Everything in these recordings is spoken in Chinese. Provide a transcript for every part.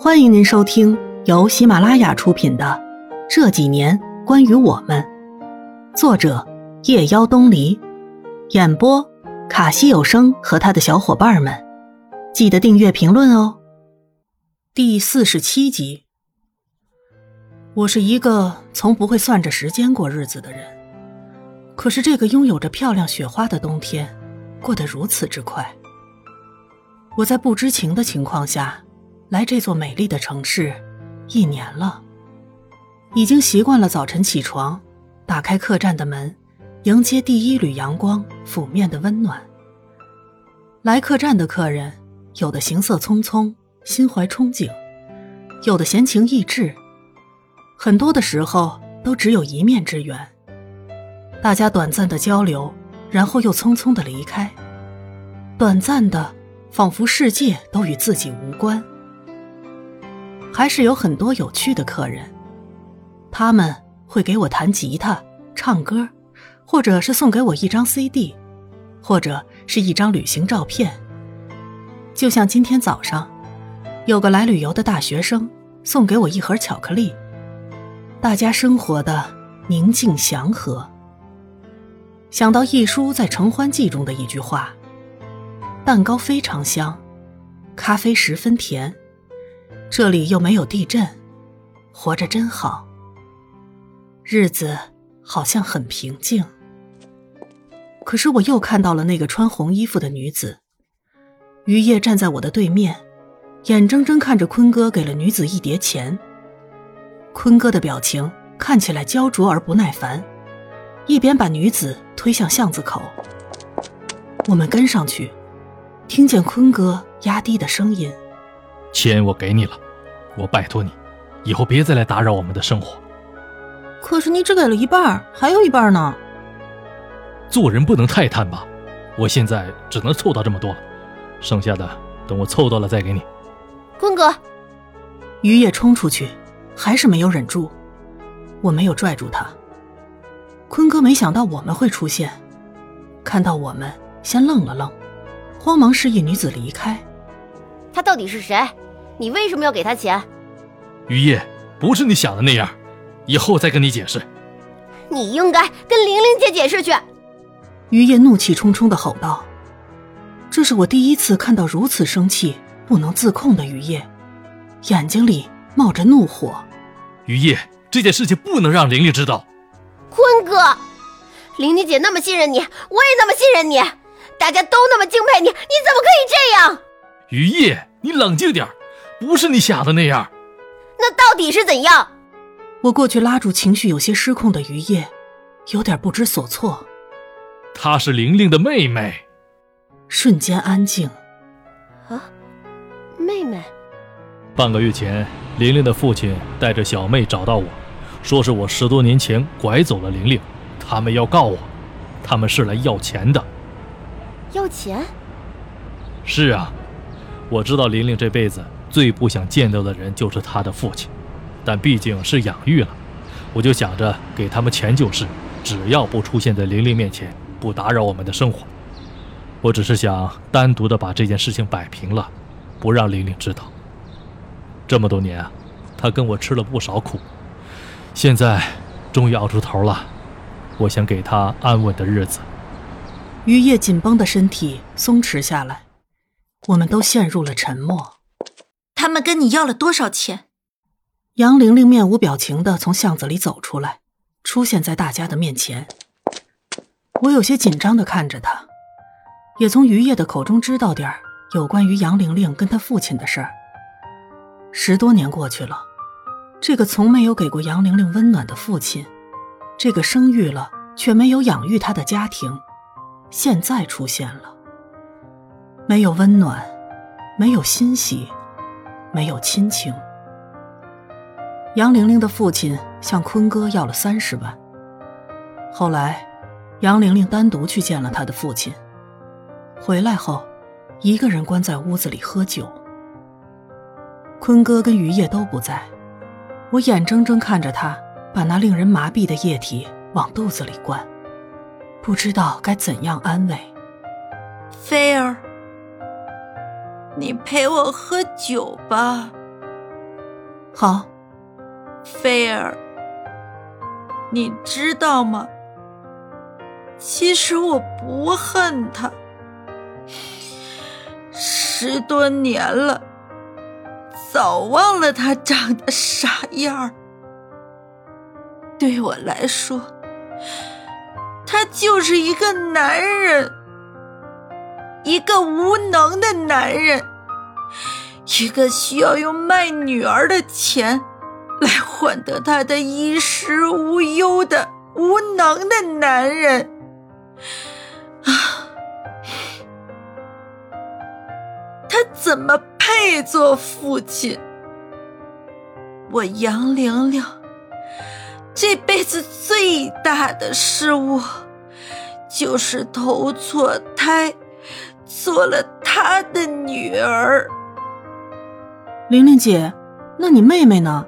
欢迎您收听由喜马拉雅出品的《这几年关于我们》，作者夜妖东篱，演播卡西有声和他的小伙伴们。记得订阅、评论哦。第四十七集。我是一个从不会算着时间过日子的人，可是这个拥有着漂亮雪花的冬天，过得如此之快。我在不知情的情况下。来这座美丽的城市，一年了，已经习惯了早晨起床，打开客栈的门，迎接第一缕阳光拂面的温暖。来客栈的客人，有的行色匆匆，心怀憧憬；有的闲情逸致。很多的时候都只有一面之缘。大家短暂的交流，然后又匆匆的离开，短暂的，仿佛世界都与自己无关。还是有很多有趣的客人，他们会给我弹吉他、唱歌，或者是送给我一张 CD，或者是一张旅行照片。就像今天早上，有个来旅游的大学生送给我一盒巧克力。大家生活的宁静祥和。想到一书在《承欢记》中的一句话：“蛋糕非常香，咖啡十分甜。”这里又没有地震，活着真好。日子好像很平静，可是我又看到了那个穿红衣服的女子。于叶站在我的对面，眼睁睁看着坤哥给了女子一叠钱。坤哥的表情看起来焦灼而不耐烦，一边把女子推向巷子口。我们跟上去，听见坤哥压低的声音。钱我给你了，我拜托你，以后别再来打扰我们的生活。可是你只给了一半，还有一半呢。做人不能太贪吧？我现在只能凑到这么多了，剩下的等我凑到了再给你。坤哥，于叶冲出去，还是没有忍住，我没有拽住他。坤哥没想到我们会出现，看到我们先愣了愣，慌忙示意女子离开。他到底是谁？你为什么要给他钱？于叶，不是你想的那样，以后再跟你解释。你应该跟玲玲姐解释去。于叶怒气冲冲的吼道：“这是我第一次看到如此生气、不能自控的于叶，眼睛里冒着怒火。”于叶，这件事情不能让玲玲知道。坤哥，玲玲姐那么信任你，我也那么信任你，大家都那么敬佩你，你怎么可以这样？于叶，你冷静点不是你想的那样。那到底是怎样？我过去拉住情绪有些失控的于叶，有点不知所措。她是玲玲的妹妹。瞬间安静。啊，妹妹。半个月前，玲玲的父亲带着小妹找到我，说是我十多年前拐走了玲玲，他们要告我，他们是来要钱的。要钱？是啊。我知道玲玲这辈子最不想见到的人就是他的父亲，但毕竟是养育了，我就想着给他们钱就是，只要不出现在玲玲面前，不打扰我们的生活。我只是想单独的把这件事情摆平了，不让玲玲知道。这么多年啊，她跟我吃了不少苦，现在终于熬出头了，我想给她安稳的日子。于叶紧绷的身体松弛下来。我们都陷入了沉默。他们跟你要了多少钱？杨玲玲面无表情的从巷子里走出来，出现在大家的面前。我有些紧张的看着她，也从于叶的口中知道点有关于杨玲玲跟她父亲的事儿。十多年过去了，这个从没有给过杨玲玲温暖的父亲，这个生育了却没有养育她的家庭，现在出现了。没有温暖，没有欣喜，没有亲情。杨玲玲的父亲向坤哥要了三十万。后来，杨玲玲单独去见了他的父亲。回来后，一个人关在屋子里喝酒。坤哥跟于叶都不在，我眼睁睁看着他把那令人麻痹的液体往肚子里灌，不知道该怎样安慰。菲儿。你陪我喝酒吧。好，菲儿，你知道吗？其实我不恨他，十多年了，早忘了他长得啥样儿。对我来说，他就是一个男人，一个无能的男人，一个需要用卖女儿的钱来换得他的衣食无忧的无能的男人。啊，他怎么配做父亲？我杨玲玲这辈子最大的失误，就是投错胎，做了他的女儿。玲玲姐，那你妹妹呢？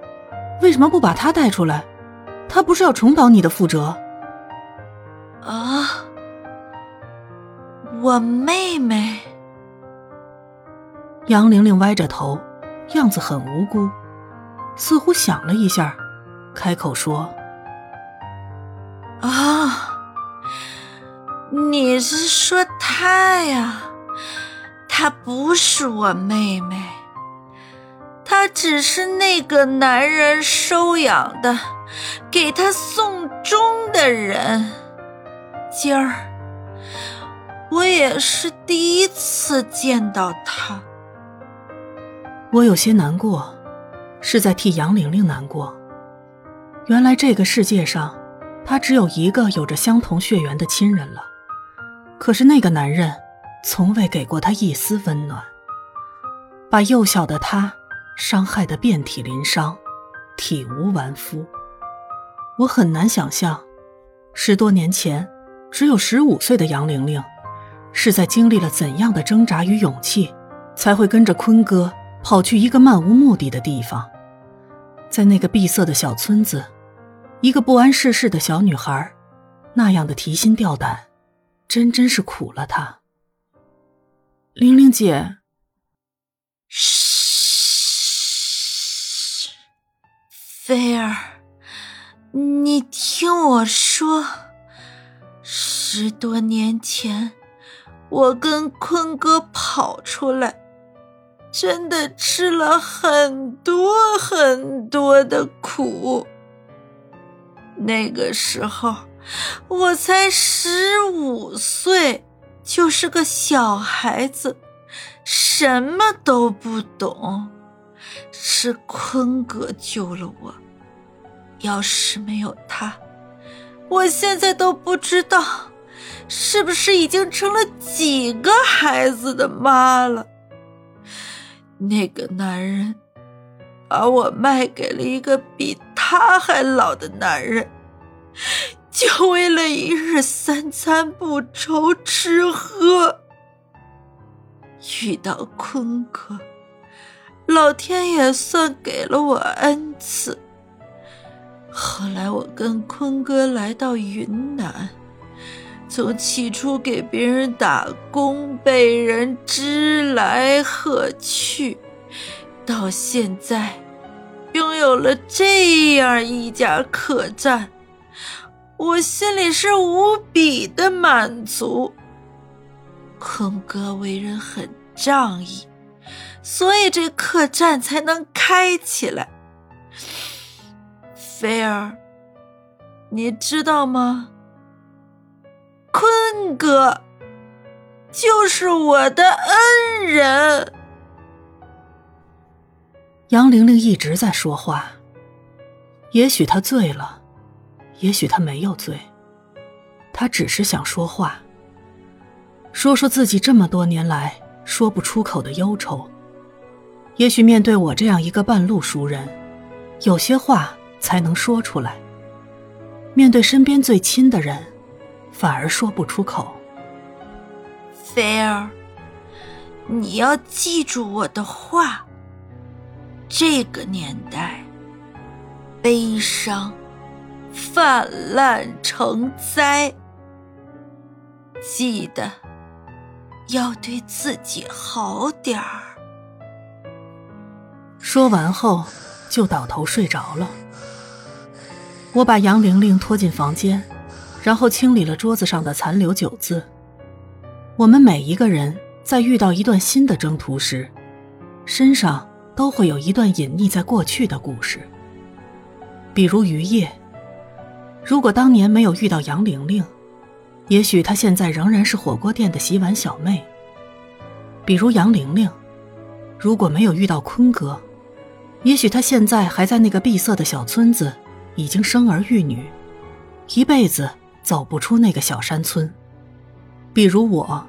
为什么不把她带出来？她不是要重蹈你的覆辙？啊！我妹妹，杨玲玲歪着头，样子很无辜，似乎想了一下，开口说：“啊，你是说她呀？她不是我妹妹，她只是那个男人收养的，给他送终的人。今儿。”我也是第一次见到他，我有些难过，是在替杨玲玲难过。原来这个世界上，她只有一个有着相同血缘的亲人了。可是那个男人，从未给过她一丝温暖，把幼小的她伤害得遍体鳞伤，体无完肤。我很难想象，十多年前，只有十五岁的杨玲玲。是在经历了怎样的挣扎与勇气，才会跟着坤哥跑去一个漫无目的的地方？在那个闭塞的小村子，一个不谙世事的小女孩，那样的提心吊胆，真真是苦了她。玲玲姐，菲儿，你听我说，十多年前。我跟坤哥跑出来，真的吃了很多很多的苦。那个时候我才十五岁，就是个小孩子，什么都不懂。是坤哥救了我，要是没有他，我现在都不知道。是不是已经成了几个孩子的妈了？那个男人把我卖给了一个比他还老的男人，就为了一日三餐不愁吃喝。遇到坤哥，老天也算给了我恩赐。后来我跟坤哥来到云南。从起初给别人打工，被人知来喝去，到现在拥有了这样一家客栈，我心里是无比的满足。坤哥为人很仗义，所以这客栈才能开起来。菲儿，你知道吗？坤哥，就是我的恩人。杨玲玲一直在说话，也许她醉了，也许她没有醉，她只是想说话，说说自己这么多年来说不出口的忧愁。也许面对我这样一个半路熟人，有些话才能说出来。面对身边最亲的人。反而说不出口。菲儿，你要记住我的话。这个年代，悲伤泛滥成灾，记得要对自己好点儿。说完后，就倒头睡着了。我把杨玲玲拖进房间，然后清理了桌子上的残留酒渍。我们每一个人在遇到一段新的征途时，身上都会有一段隐匿在过去的故事。比如于叶，如果当年没有遇到杨玲玲，也许她现在仍然是火锅店的洗碗小妹。比如杨玲玲，如果没有遇到坤哥，也许他现在还在那个闭塞的小村子。已经生儿育女，一辈子走不出那个小山村。比如我，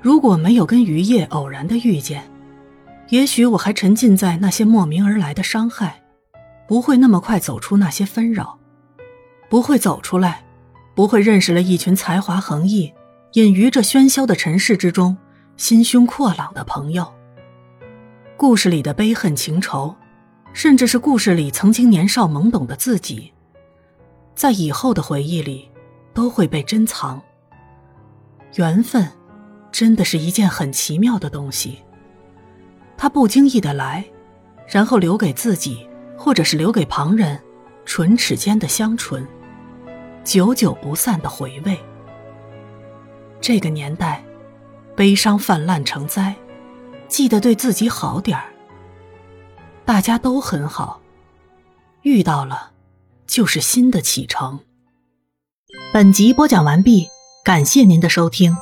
如果没有跟于叶偶然的遇见，也许我还沉浸在那些莫名而来的伤害，不会那么快走出那些纷扰，不会走出来，不会认识了一群才华横溢、隐于这喧嚣的尘世之中、心胸阔朗的朋友。故事里的悲恨情仇。甚至是故事里曾经年少懵懂的自己，在以后的回忆里都会被珍藏。缘分，真的是一件很奇妙的东西。它不经意的来，然后留给自己，或者是留给旁人，唇齿间的香醇，久久不散的回味。这个年代，悲伤泛滥成灾，记得对自己好点儿。大家都很好，遇到了，就是新的启程。本集播讲完毕，感谢您的收听。